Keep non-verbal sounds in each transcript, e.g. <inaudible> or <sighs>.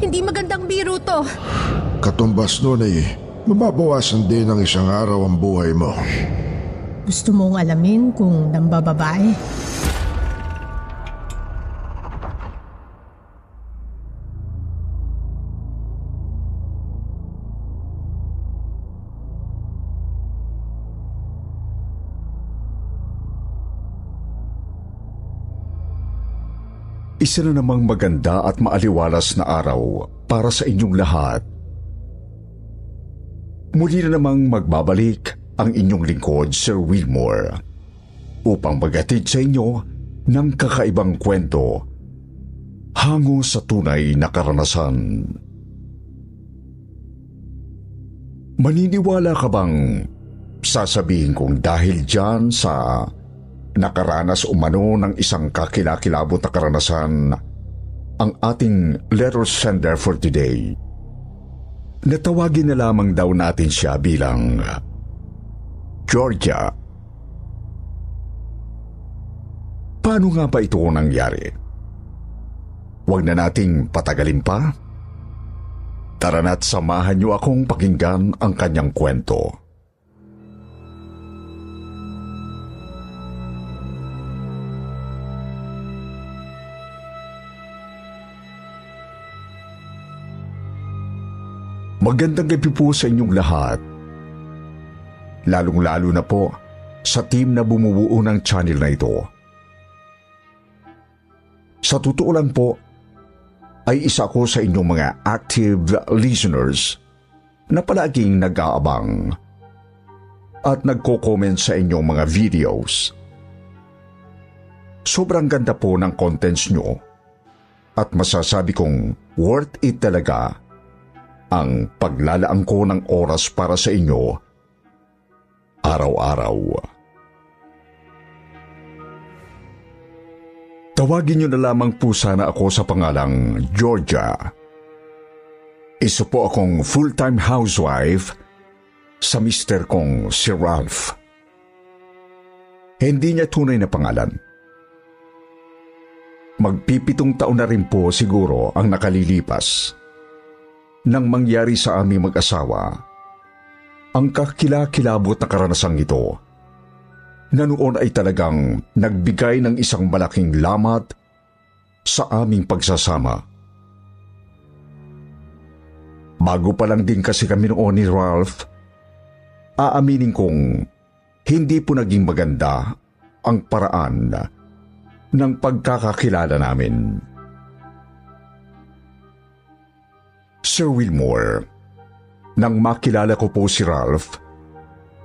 Hindi magandang biro to. Katumbas nun ay mababawasan din ng isang araw ang buhay mo. Gusto mong alamin kung nambababae? Isa na namang maganda at maaliwalas na araw para sa inyong lahat. Muli na namang magbabalik ang inyong lingkod, Sir Wilmore, upang magatid sa inyo ng kakaibang kwento hango sa tunay na karanasan. Maniniwala ka bang sasabihin kong dahil dyan sa nakaranas umano ng isang kakilakilabot na karanasan ang ating letter sender for today. Natawagin na lamang daw natin siya bilang Georgia. Paano nga ba ito nangyari? Huwag na nating patagalin pa. Tara na't samahan niyo akong pakinggan ang kanyang kwento. Magandang gabi po sa inyong lahat. Lalong-lalo na po sa team na bumubuo ng channel na ito. Sa totoo lang po, ay isa ko sa inyong mga active listeners na palaging nag-aabang at nagko-comment sa inyong mga videos. Sobrang ganda po ng contents nyo at masasabi kong worth it talaga ang paglalaan ko ng oras para sa inyo araw-araw. Tawagin niyo na lamang po sana ako sa pangalang Georgia. Isa po akong full-time housewife sa mister kong si Ralph. Hindi niya tunay na pangalan. Magpipitong taon na rin po siguro ang nakalilipas nang mangyari sa aming mag-asawa ang kakilakilabot na karanasang ito na noon ay talagang nagbigay ng isang malaking lamat sa aming pagsasama. Bago pa lang din kasi kami noon ni Ralph, aaminin kong hindi po naging maganda ang paraan ng pagkakakilala namin. Sir Wilmore, nang makilala ko po si Ralph,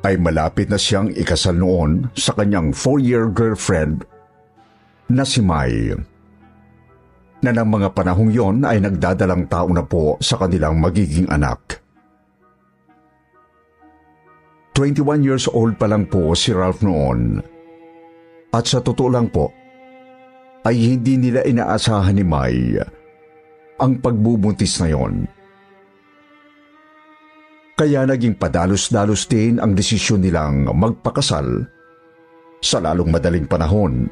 ay malapit na siyang ikasal noon sa kanyang four-year girlfriend na si Mai. Na ng mga panahong yon ay nagdadalang tao na po sa kanilang magiging anak. 21 years old pa lang po si Ralph noon. At sa totoo lang po, ay hindi nila inaasahan ni Mai ang pagbubuntis na yon. Kaya naging padalos-dalos din ang desisyon nilang magpakasal sa lalong madaling panahon.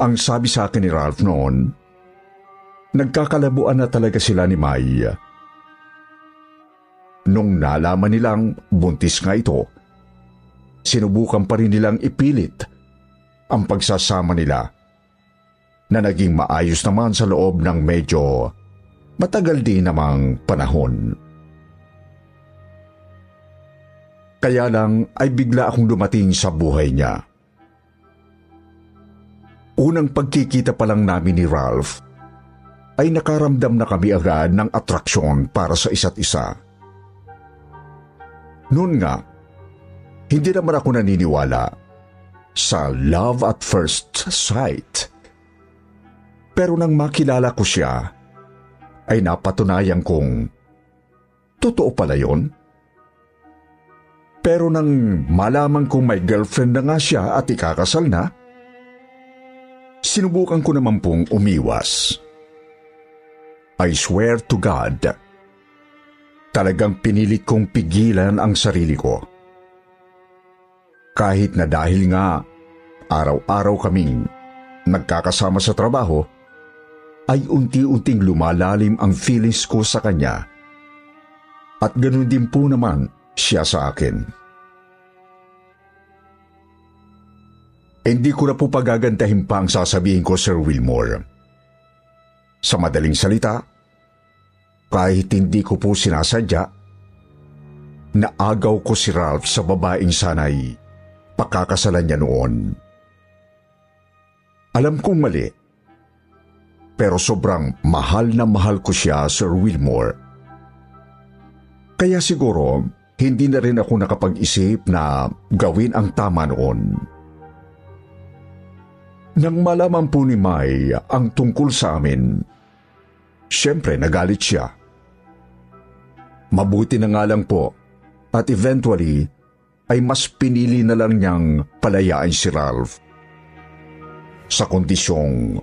Ang sabi sa akin ni Ralph noon, nagkakalabuan na talaga sila ni May. Nung nalaman nilang buntis nga ito, sinubukan pa rin nilang ipilit ang pagsasama nila na naging maayos naman sa loob ng medyo matagal din namang panahon. Kaya lang ay bigla akong dumating sa buhay niya. Unang pagkikita pa lang namin ni Ralph ay nakaramdam na kami agad ng atraksyon para sa isa't isa. Noon nga, hindi naman ako naniniwala sa love at first sight. Pero nang makilala ko siya, ay napatunayan kong totoo pala yon. Pero nang malaman kong may girlfriend na nga siya at ikakasal na, sinubukan ko naman pong umiwas. I swear to God, talagang pinilit kong pigilan ang sarili ko. Kahit na dahil nga araw-araw kaming nagkakasama sa trabaho, ay unti-unting lumalalim ang feelings ko sa kanya. At ganun din po naman siya sa akin. Hindi ko na po pagagandahin pa ang sasabihin ko, Sir Wilmore. Sa madaling salita, kahit hindi ko po sinasadya, naagaw ko si Ralph sa babaeng sanay pakakasalan niya noon. Alam kong mali, pero sobrang mahal na mahal ko siya, Sir Wilmore. Kaya siguro, hindi na rin ako nakapag-isip na gawin ang tama noon. Nang malaman po ni Mai ang tungkol sa amin, syempre nagalit siya. Mabuti na nga lang po at eventually ay mas pinili na lang niyang palayaan si Ralph. Sa kondisyong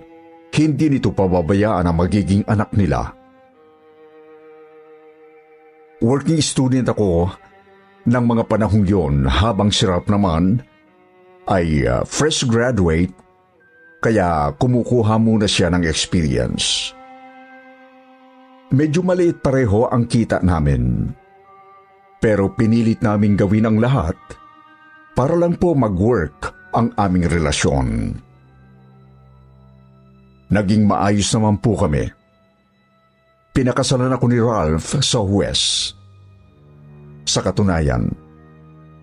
hindi nito pababayaan ang magiging anak nila. Working student ako ng mga panahong yon habang si Ralph naman ay uh, fresh graduate kaya kumukuha muna siya ng experience. Medyo maliit pareho ang kita namin. Pero pinilit naming gawin ang lahat para lang po mag-work ang aming relasyon. Naging maayos naman po kami. Pinakasalan ako ni Ralph sa West. Sa katunayan,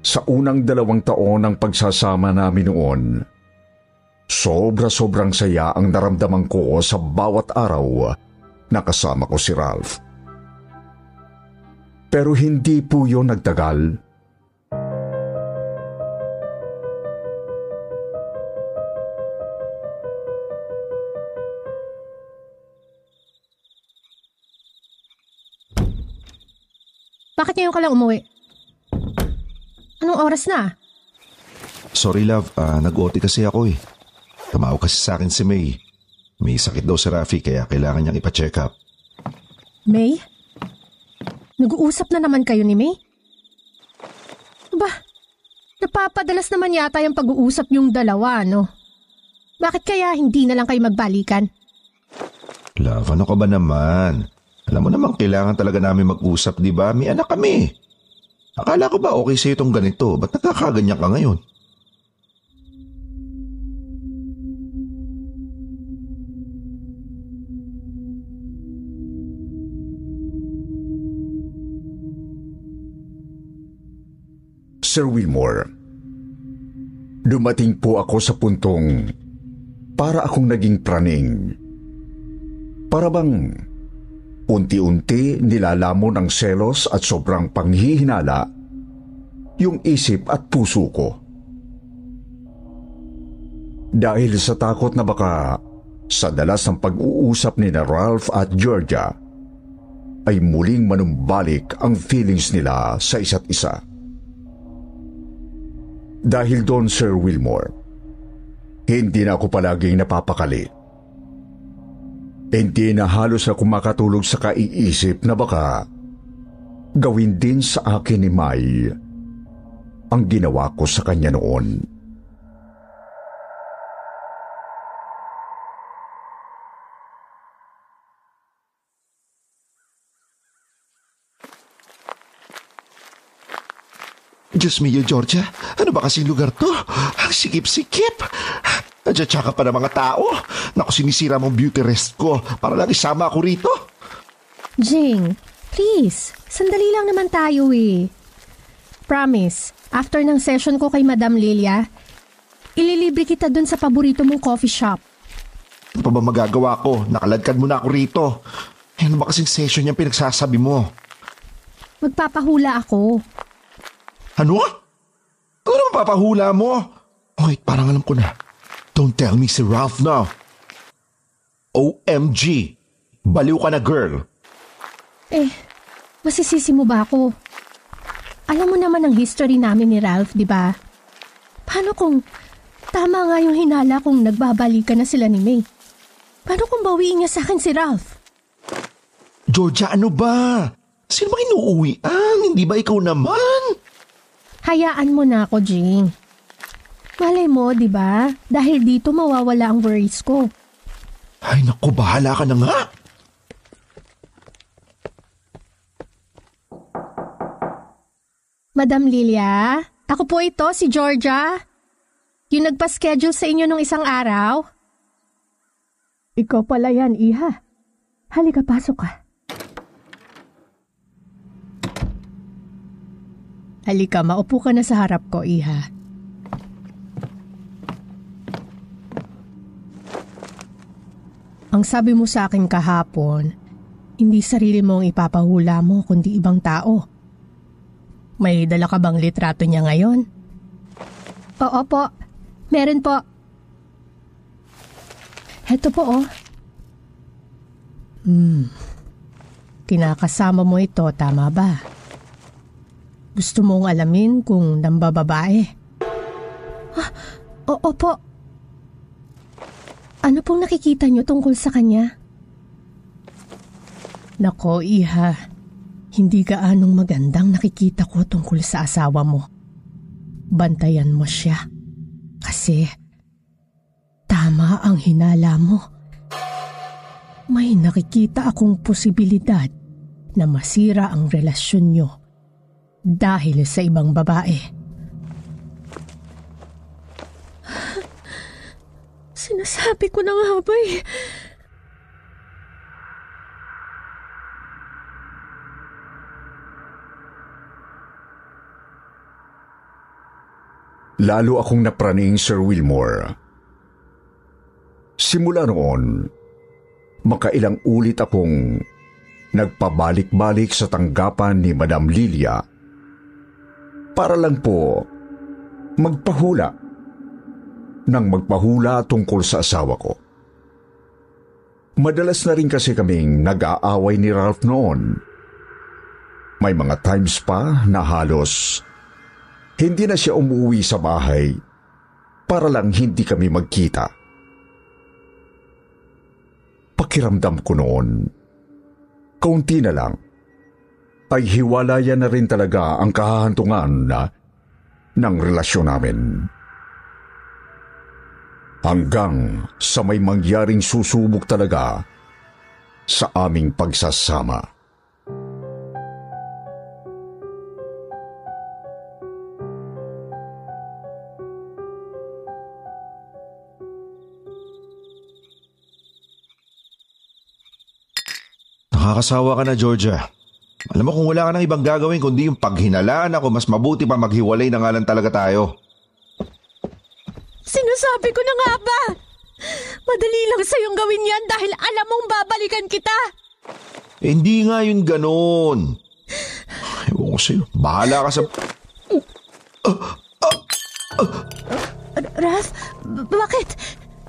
sa unang dalawang taon ng pagsasama namin noon, sobra-sobrang saya ang naramdaman ko sa bawat araw na kasama ko si Ralph. Pero hindi po yun nagtagal. Bakit ngayon ka lang umuwi? Anong oras na? Sorry love, ah, nag-OT kasi ako eh. Tumawag kasi sa akin si May. May sakit daw si Rafi kaya kailangan niyang ipa-check up. May? Nag-uusap na naman kayo ni May? Ba, napapadalas naman yata yung pag-uusap yung dalawa, no? Bakit kaya hindi na lang kayo magbalikan? Love, ano ka ba naman? Alam mo namang kailangan talaga namin mag-usap, di ba? May anak kami. Akala ko ba okay sa'yo itong ganito? Ba't nagkakaganyan ka ngayon? Sir Wilmore, dumating po ako sa puntong para akong naging praning. Para bang unti-unti nilalamon ang selos at sobrang panghihinala yung isip at puso ko. Dahil sa takot na baka sa dalas ng pag-uusap ni na Ralph at Georgia ay muling manumbalik ang feelings nila sa isa't isa. Dahil doon, Sir Wilmore, hindi na ako palaging napapakali. Hindi na halos ako makatulog sa kaiisip na baka gawin din sa akin ni Mai ang ginawa ko sa kanya noon. Diyos mio, Georgia, ano ba kasing lugar to? Ang sikip-sikip. Nandiyan pa ng mga tao. Naku, sinisira mong beauty rest ko para lang isama ako rito. Jing, please, sandali lang naman tayo eh. Promise, after ng session ko kay Madam Lilia, ililibre kita dun sa paborito mong coffee shop. Ano pa ba magagawa ko? Nakaladkad mo na ako rito. Eh, ano ba kasing session yung pinagsasabi mo? Magpapahula ako. Ano? Ano papahula mo? Wait, parang alam ko na. Don't tell me si Ralph na. OMG! Baliw ka na, girl. Eh, masisisi mo ba ako? Alam mo naman ang history namin ni Ralph, di ba? Paano kung tama nga yung hinala kung nagbabalikan na sila ni May? Paano kung bawiin niya sa akin si Ralph? Georgia, ano ba? Sino ba inuuwian? Hindi ba ikaw naman? Hayaan mo na ako, Jing. Malay mo, di ba? Dahil dito mawawala ang worries ko. Ay, naku, bahala ka na nga. Madam Lilia, ako po ito, si Georgia. Yung nagpa-schedule sa inyo nung isang araw. Ikaw pala yan, Iha. Halika, pasok ka. Halika, maupo ka na sa harap ko, Iha. Ang sabi mo sa akin kahapon, hindi sarili mo ang ipapahula mo kundi ibang tao. May dala ka bang litrato niya ngayon? Oo po. Meron po. Heto po oh. Hmm. Kinakasama mo ito, tama ba? Gusto mong alamin kung nambababae? Ah, oo po. Ano pong nakikita niyo tungkol sa kanya? Nako, Iha. Hindi ka anong magandang nakikita ko tungkol sa asawa mo. Bantayan mo siya. Kasi tama ang hinala mo. May nakikita akong posibilidad na masira ang relasyon nyo dahil sa ibang babae. Sinasabi ko na nga ba eh. Lalo akong napraning, Sir Wilmore. Simula noon, makailang ulit akong nagpabalik-balik sa tanggapan ni Madam Lilia para lang po magpahula nang magpahula tungkol sa asawa ko. Madalas na rin kasi kaming nag-aaway ni Ralph noon. May mga times pa na halos hindi na siya umuwi sa bahay para lang hindi kami magkita. Pakiramdam ko noon, kaunti na lang, ay hiwalayan na rin talaga ang kahahantungan na ng relasyon namin. Hanggang sa may mangyaring susubok talaga sa aming pagsasama. Nakakasawa ka na, Georgia. Alam mo kung wala ka nang ibang gagawin kundi yung paghinalaan ako, mas mabuti pa maghiwalay na nga lang talaga tayo. Sinasabi ko na nga ba? Madali lang sa'yong gawin yan dahil alam mong babalikan kita. Eh, hindi nga yun ganon. Ewan ko sa'yo. Bahala ka sa... R- Ralph, b- bakit?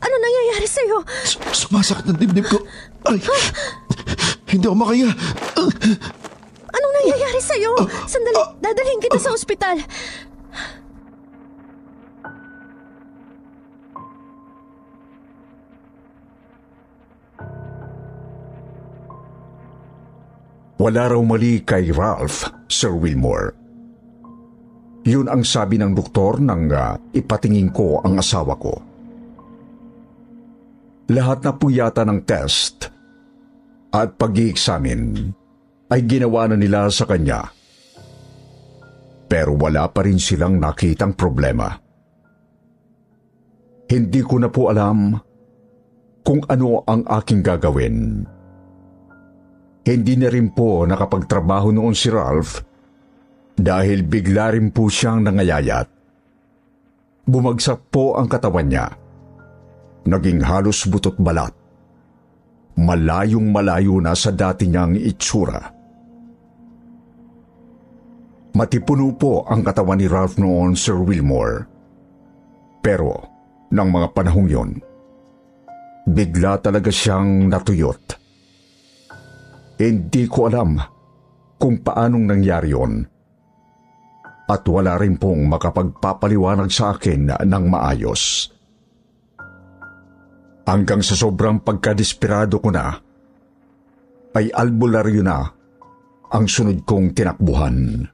Ano nangyayari sa'yo? S- Sumasakit ng dibdib ko. Ay, hindi ako makaya. Anong nangyayari sa'yo? Sandali, dadalhin kita sa ospital. Wala raw mali kay Ralph, Sir Wilmore. Yun ang sabi ng doktor nang uh, ipatingin ko ang asawa ko. Lahat na po yata ng test at pag examine ay ginawa na nila sa kanya. Pero wala pa rin silang nakitang problema. Hindi ko na po alam kung ano ang aking gagawin. Hindi na rin po nakapagtrabaho noon si Ralph dahil bigla rin po siyang nangayayat. Bumagsak po ang katawan niya. Naging halos butot balat. Malayong malayo na sa dati niyang itsura. Matipuno po ang katawan ni Ralph noon, Sir Wilmore. Pero, ng mga panahong yon, bigla talaga siyang natuyot. Hindi ko alam kung paanong nangyari yon. At wala rin pong makapagpapaliwanag sa akin ng maayos. Hanggang sa sobrang pagkadesperado ko na, ay albularyo na ang sunod kong tinakbuhan.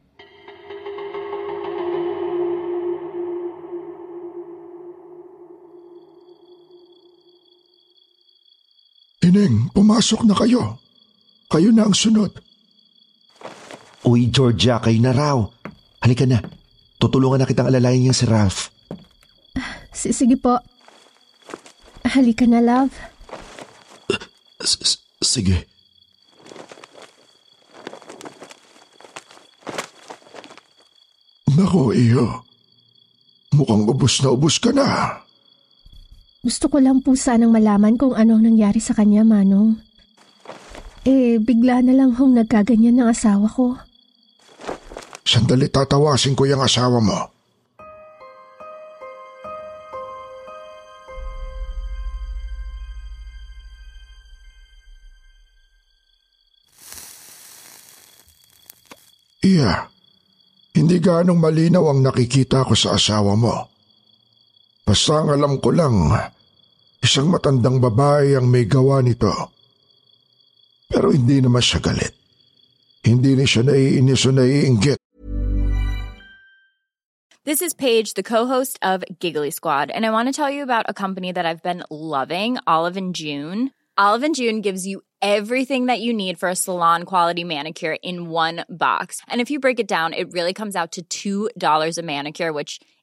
Ineng, pumasok na kayo. Kayo na ang sunod. Uy, Georgia, kayo na raw. Halika na. Tutulungan na kitang alalayan niya si Ralph. S- Sige po. Halika na, love. S- s- Sige. Nako, iyo. Mukhang ubos na ubos ka na. Gusto ko lang po sanang malaman kung ano ang nangyari sa kanya, Manong. Eh, bigla na lang hong nagkaganyan ng asawa ko. Sandali tatawasin ko yung asawa mo. Iya, hindi ganong malinaw ang nakikita ko sa asawa mo. Basta ang alam ko lang, isang matandang babae ang may gawa nito. Pero hindi naman siya galit. Hindi siya naiinis o. This is Paige, the co-host of Giggly Squad, and I want to tell you about a company that I've been loving, Olive and June. Olive and June gives you everything that you need for a salon quality manicure in one box. And if you break it down, it really comes out to $2 a manicure, which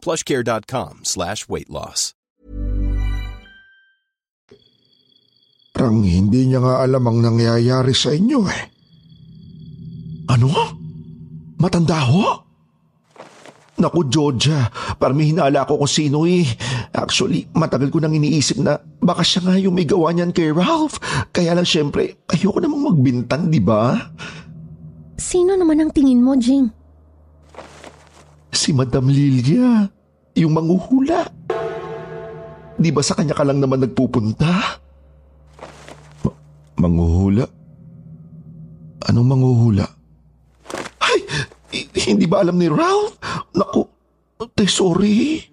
plushcare.com slash weight loss. Parang hindi niya nga alam ang nangyayari sa inyo eh. Ano? Matanda ho? Naku, Georgia, parang may hinala ako kung sino eh. Actually, matagal ko nang iniisip na baka siya nga yung may gawa niyan kay Ralph. Kaya lang syempre, ayoko namang magbintang, di ba? Sino naman ang tingin mo, Jing? Si Madam Lilia, yung manguhula. Di ba sa kanya ka lang naman nagpupunta? Ma- manguhula? Anong manguhula? Ay, hi- hindi ba alam ni Ralph? Naku, te, sorry.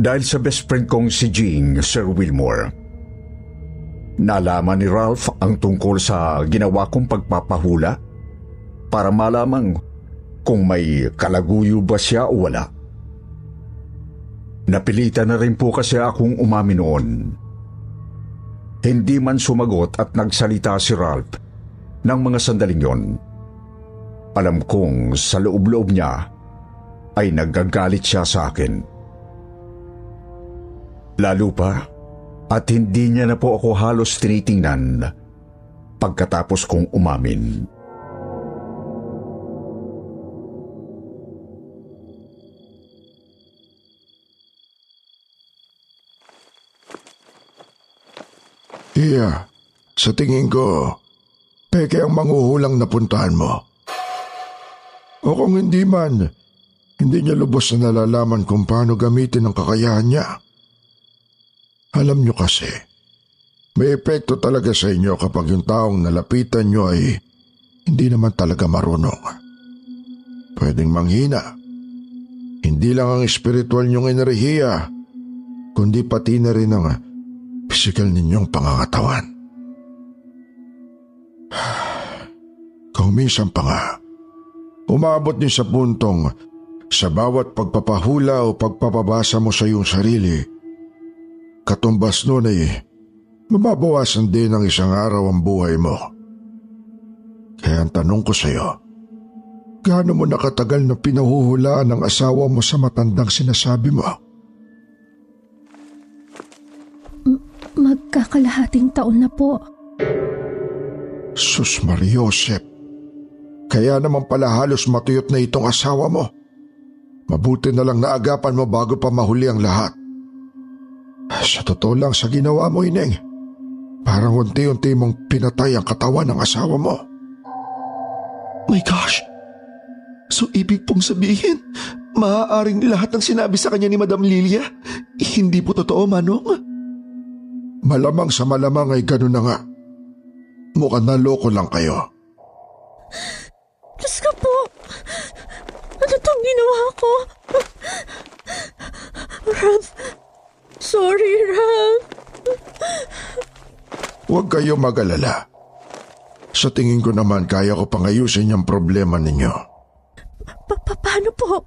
Dahil sa best friend kong si Jing, Sir Wilmore. Nalaman ni Ralph ang tungkol sa ginawa kong pagpapahula para malamang kung may kalaguyo ba siya o wala. Napilitan na rin po kasi akong umamin noon. Hindi man sumagot at nagsalita si Ralph ng mga sandaling yon. Alam kong sa loob-loob niya ay nagagalit siya sa akin. Lalo pa at hindi niya na po ako halos tinitingnan pagkatapos kong umamin. Iya, sa tingin ko, peke ang manguhulang napuntahan mo. O kung hindi man, hindi niya lubos na nalalaman kung paano gamitin ang kakayahan niya Alam nyo kasi, may epekto talaga sa inyo kapag yung taong nalapitan nyo ay hindi naman talaga marunong. Pwedeng manghina. Hindi lang ang espiritual nyong enerhiya, kundi pati na rin ang physical ninyong pangangatawan. <sighs> Kung minsan pa nga, umabot din sa puntong sa bawat pagpapahula o pagpapabasa mo sa iyong sarili, katumbas nun ay mababawasan din ng isang araw ang buhay mo. Kaya ang tanong ko sa iyo, gaano mo nakatagal na pinahuhulaan ng asawa mo sa matandang sinasabi mo? Magkakalahating taon na po. Sus Mariosep, kaya naman pala halos matuyot na itong asawa mo. Mabuti na lang naagapan mo bago pa mahuli ang lahat. Sa totoo lang sa ginawa mo, Ineng, parang unti-unti mong pinatay ang katawan ng asawa mo. My gosh! So ibig pong sabihin, maaaring lahat ng sinabi sa kanya ni Madam Lilia, hindi po totoo, Manong? Malamang sa malamang ay ganun na nga. Mukhang naloko lang kayo. Diyos ko po! Ano tong ginawa ko? Ralph! Sorry, Ralph! Huwag kayo mag-alala. Sa tingin ko naman kaya ko pang ayusin yung problema ninyo. Pa- pa- paano po?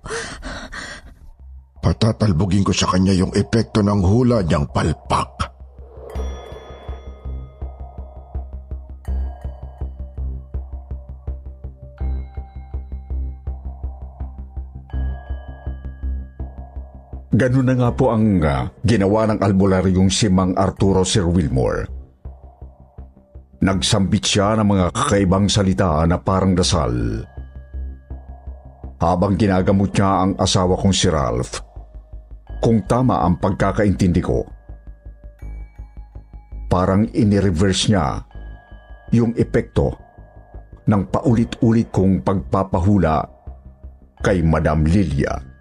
Patatalbugin ko sa kanya yung epekto ng hula niyang palpak. Ganun na nga po ang ah, ginawa ng albularyong si Mang Arturo Sir Wilmore. Nagsambit siya ng mga kakaibang salita na parang dasal. Habang ginagamot niya ang asawa kong si Ralph, kung tama ang pagkakaintindi ko, parang inireverse niya yung epekto ng paulit-ulit kong pagpapahula kay Madam Lilia.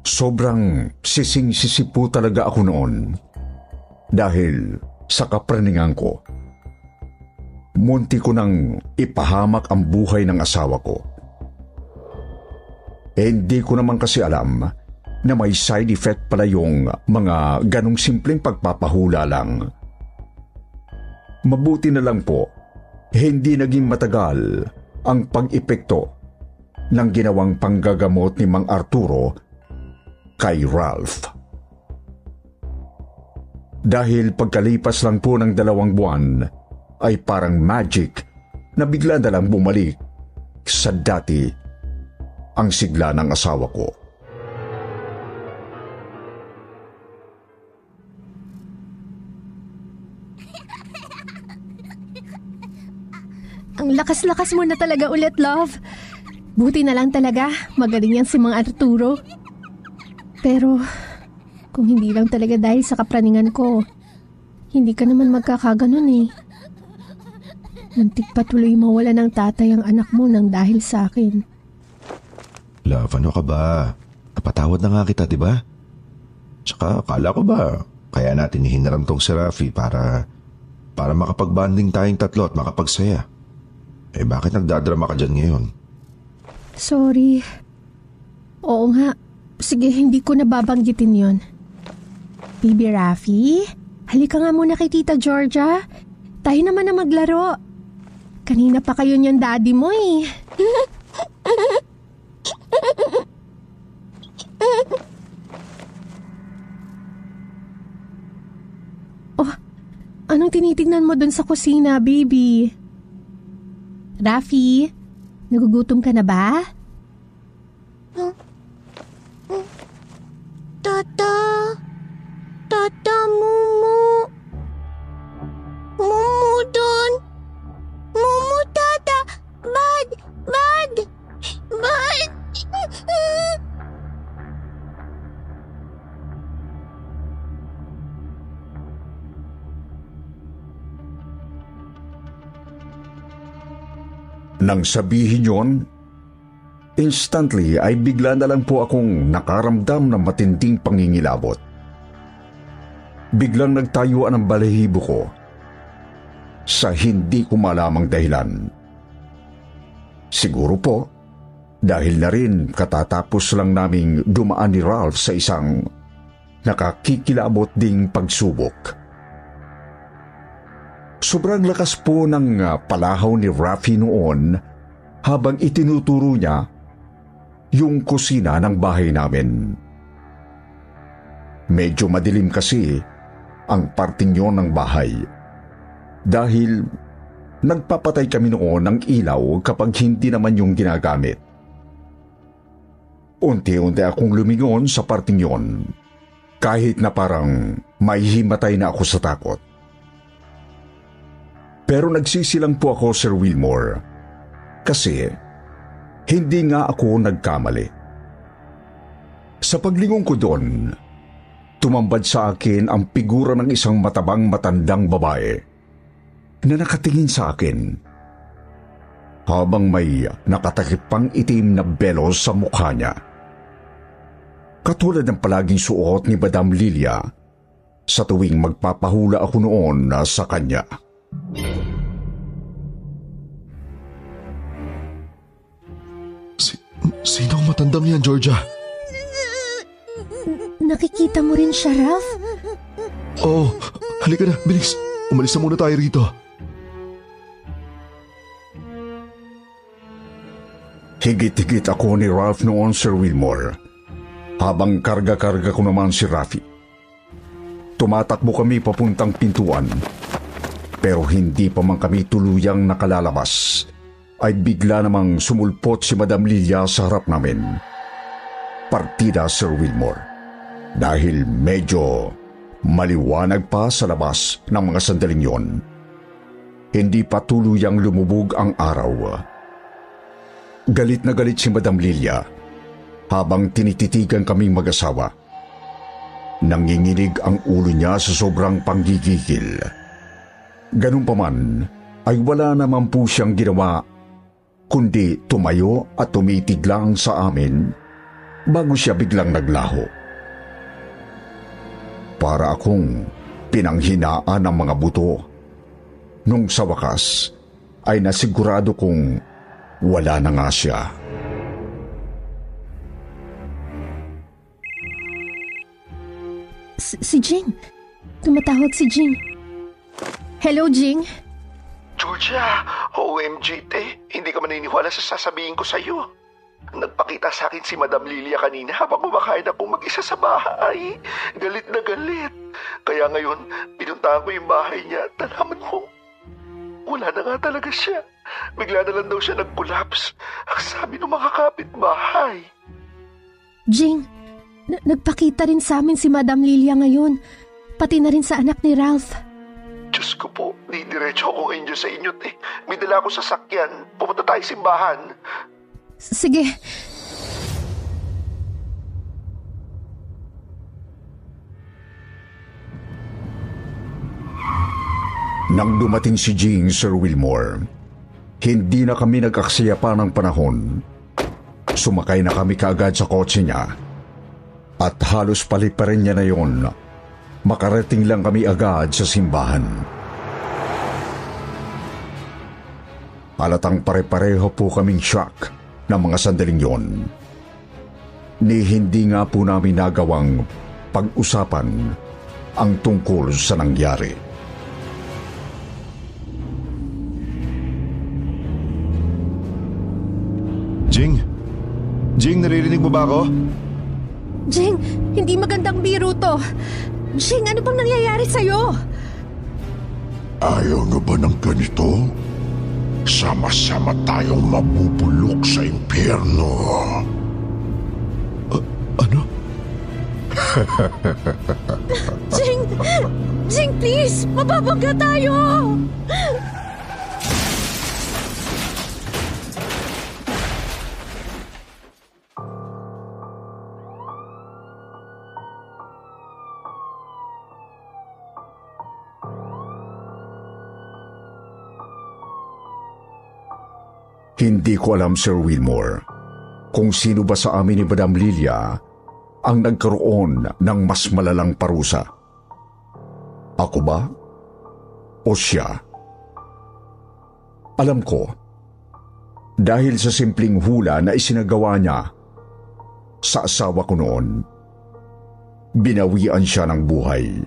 Sobrang sising-sisi po talaga ako noon dahil sa kapraningan ko. Munti ko nang ipahamak ang buhay ng asawa ko. Eh, hindi ko naman kasi alam na may side effect pala yung mga ganong simpleng pagpapahula lang. Mabuti na lang po, hindi naging matagal ang pag-epekto ng ginawang panggagamot ni Mang Arturo kay Ralph. Dahil pagkalipas lang po ng dalawang buwan, ay parang magic na bigla na lang bumalik sa dati ang sigla ng asawa ko. Ang lakas-lakas mo na talaga ulit, love. Buti na lang talaga, magaling yan si Mang Arturo. Pero, kung hindi lang talaga dahil sa kapraningan ko, hindi ka naman magkakaganon eh. Muntik pa tuloy mawala ng tatay ang anak mo nang dahil sa akin. Love, ano ka ba? Napatawad na nga kita, di ba? Tsaka, kala ko ba, kaya natin hinaram tong si Rafi para, para makapag-banding tayong tatlo at makapagsaya. Eh bakit nagdadrama ka dyan ngayon? Sorry. Oo nga. Sige, hindi ko nababanggitin yon. Bibi Rafi, halika nga muna kay Tita Georgia. Tayo naman na maglaro. Kanina pa kayo niyan daddy mo eh. oh, anong tinitingnan mo dun sa kusina, baby? Rafi, nagugutom ka na ba? Tata! Nang sabihin yon, Instantly ay bigla na lang po akong nakaramdam ng matinding pangingilabot. Biglang nagtayuan ang balahibo ko sa hindi ko malamang dahilan. Siguro po, dahil na rin katatapos lang naming dumaan ni Ralph sa isang nakakikilabot ding pagsubok. Sobrang lakas po ng uh, palahaw ni Rafi noon habang itinuturo niya yung kusina ng bahay namin. Medyo madilim kasi ang parting yon ng bahay dahil nagpapatay kami noon ng ilaw kapag hindi naman yung ginagamit. Unti-unti akong lumingon sa parting yon kahit na parang may himatay na ako sa takot. Pero nagsisilang po ako, Sir Wilmore, kasi hindi nga ako nagkamali. Sa paglingon ko doon, tumambad sa akin ang figura ng isang matabang matandang babae na nakatingin sa akin habang may nakatakip pang itim na belos sa mukha niya. Katulad ng palaging suot ni Madam Lilia sa tuwing magpapahula ako noon sa kanya. Sino ang matandang yan, Georgia? Nakikita mo rin siya, Ralph? Oo, oh, halika na, bilis. Umalis na muna tayo rito. Higit-higit ako ni Ralph noon, Sir Wilmore. Habang karga-karga ko naman si Rafi. Tumatakbo kami papuntang pintuan. Pero hindi pa man kami tuluyang nakalalabas ay bigla namang sumulpot si Madam Lilia sa harap namin. Partida Sir Wilmore. Dahil medyo maliwanag pa sa labas ng mga sandaling yon. Hindi pa tuluyang lumubog ang araw. Galit na galit si Madam Lilia habang tinititigan kaming mag-asawa. Nanginginig ang ulo niya sa sobrang panggigigil. Ganun pa man, ay wala naman po siyang ginawa kundi tumayo at tumitig lang sa amin bago siya biglang naglaho. Para akong pinanghinaan ng mga buto. Nung sa wakas ay nasigurado kong wala na nga siya. Si, si Jing. Tumatawag si Jing. Hello, Jing. Georgia, OMG te, hindi ka maniniwala sa sasabihin ko sa'yo. Nagpakita sa akin si Madam Lilia kanina habang kumakain akong mag-isa sa bahay. Galit na galit. Kaya ngayon, pinuntahan ko yung bahay niya at nalaman ko, wala na nga talaga siya. Bigla na lang daw siya nag-collapse. Ang sabi ng mga kapitbahay. Jing, nagpakita rin sa amin si Madam Lilia ngayon. Pati na rin sa anak ni Ralph. Ko po, di diretso ako ngayon dyan sa inyo, te. May dala ako sa sakyan. Pumunta tayo simbahan. Sige. Nang dumating si Jing, Sir Wilmore, hindi na kami nag-aksaya pa ng panahon. Sumakay na kami kaagad sa kotse niya. At halos palit pa rin niya na yon. Makarating lang kami agad sa simbahan. Halatang pare-pareho po kaming shock ng mga sandaling yon. Ni hindi nga po namin nagawang pag-usapan ang tungkol sa nangyari. Jing? Jing, naririnig mo ba ako? Jing, hindi magandang biro to. Jing, ano bang nangyayari sa'yo? Ayaw nyo ba ng ganito? Sama-sama tayong mabubulok sa impyerno. Ano? Jing! Jing, please! Mababangga tayo! Hindi ko alam, Sir Wilmore, kung sino ba sa amin ni Madam Lilia ang nagkaroon ng mas malalang parusa. Ako ba? O siya? Alam ko, dahil sa simpleng hula na isinagawa niya sa asawa ko noon, binawian siya ng buhay.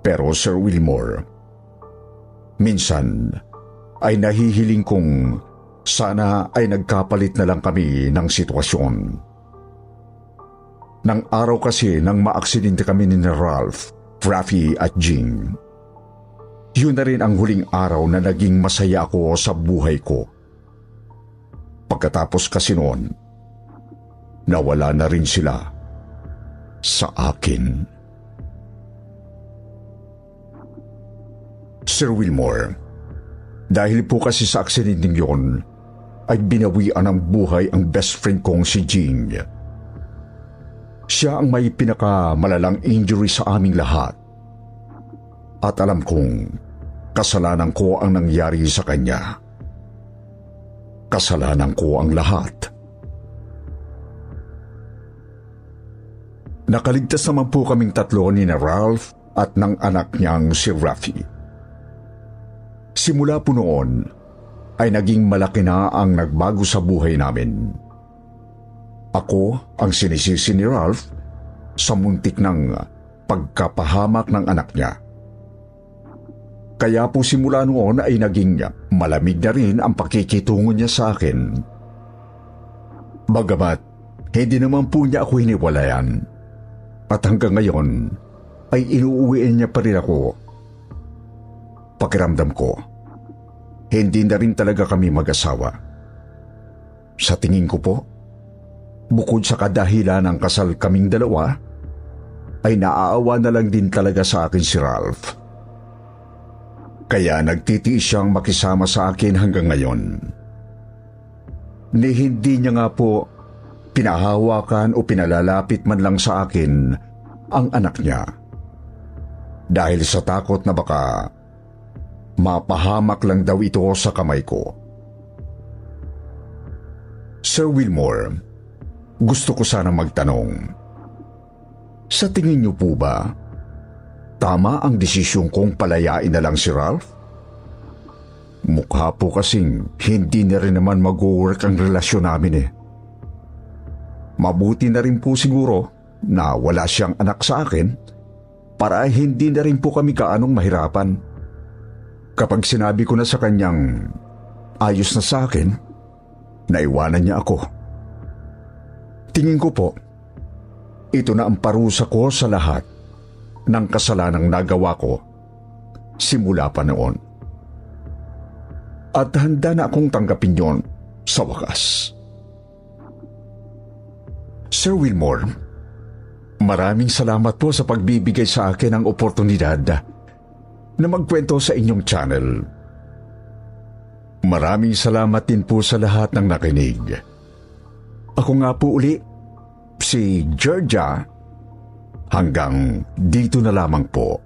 Pero Sir Wilmore, minsan ay nahihiling kong sana ay nagkapalit na lang kami ng sitwasyon. Nang araw kasi nang maaksidente kami ni Ralph, Rafi at Jing. Yun na rin ang huling araw na naging masaya ako sa buhay ko. Pagkatapos kasi noon, nawala na rin sila sa akin. Sir Wilmore, dahil po kasi sa aksidenteng yon, ay binawian ng buhay ang best friend kong si Jing. Siya ang may pinakamalalang injury sa aming lahat. At alam kong kasalanan ko ang nangyari sa kanya. Kasalanan ko ang lahat. Nakaligtas naman po kaming tatlo ni na Ralph at ng anak niyang si Rafi. Simula po noon ay naging malaki na ang nagbago sa buhay namin. Ako ang sinisisi ni Ralph sa muntik ng pagkapahamak ng anak niya. Kaya po simula noon ay naging malamig na rin ang pakikitungo niya sa akin. Bagamat hindi naman po niya ako hiniwalayan. At hanggang ngayon ay inuuwiin niya pa rin ako. Pakiramdam ko, hindi na rin talaga kami mag-asawa. Sa tingin ko po, bukod sa kadahilan ng kasal kaming dalawa, ay naaawa na lang din talaga sa akin si Ralph. Kaya nagtitiis siyang makisama sa akin hanggang ngayon. Ni hindi niya nga po pinahawakan o pinalalapit man lang sa akin ang anak niya. Dahil sa takot na baka mapahamak lang daw ito sa kamay ko. Sir Wilmore, gusto ko sana magtanong. Sa tingin niyo po ba, tama ang desisyon kong palayain na lang si Ralph? Mukha po kasing hindi na rin naman mag-work ang relasyon namin eh. Mabuti na rin po siguro na wala siyang anak sa akin para hindi na rin po kami kaanong mahirapan. Kapag sinabi ko na sa kanyang ayos na sa akin, naiwanan niya ako. Tingin ko po, ito na ang parusa ko sa lahat ng kasalanang nagawa ko simula pa noon. At handa na akong tanggapin yon sa wakas. Sir Wilmore, maraming salamat po sa pagbibigay sa akin ng oportunidad na magkwento sa inyong channel. Maraming salamat din po sa lahat ng nakinig. Ako nga po uli, si Georgia. Hanggang dito na lamang po.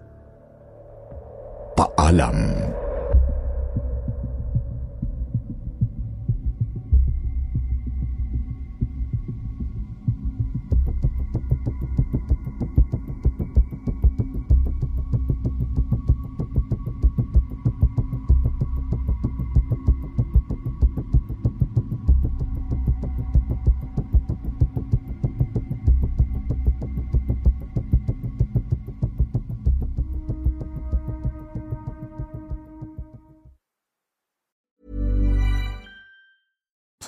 Paalam.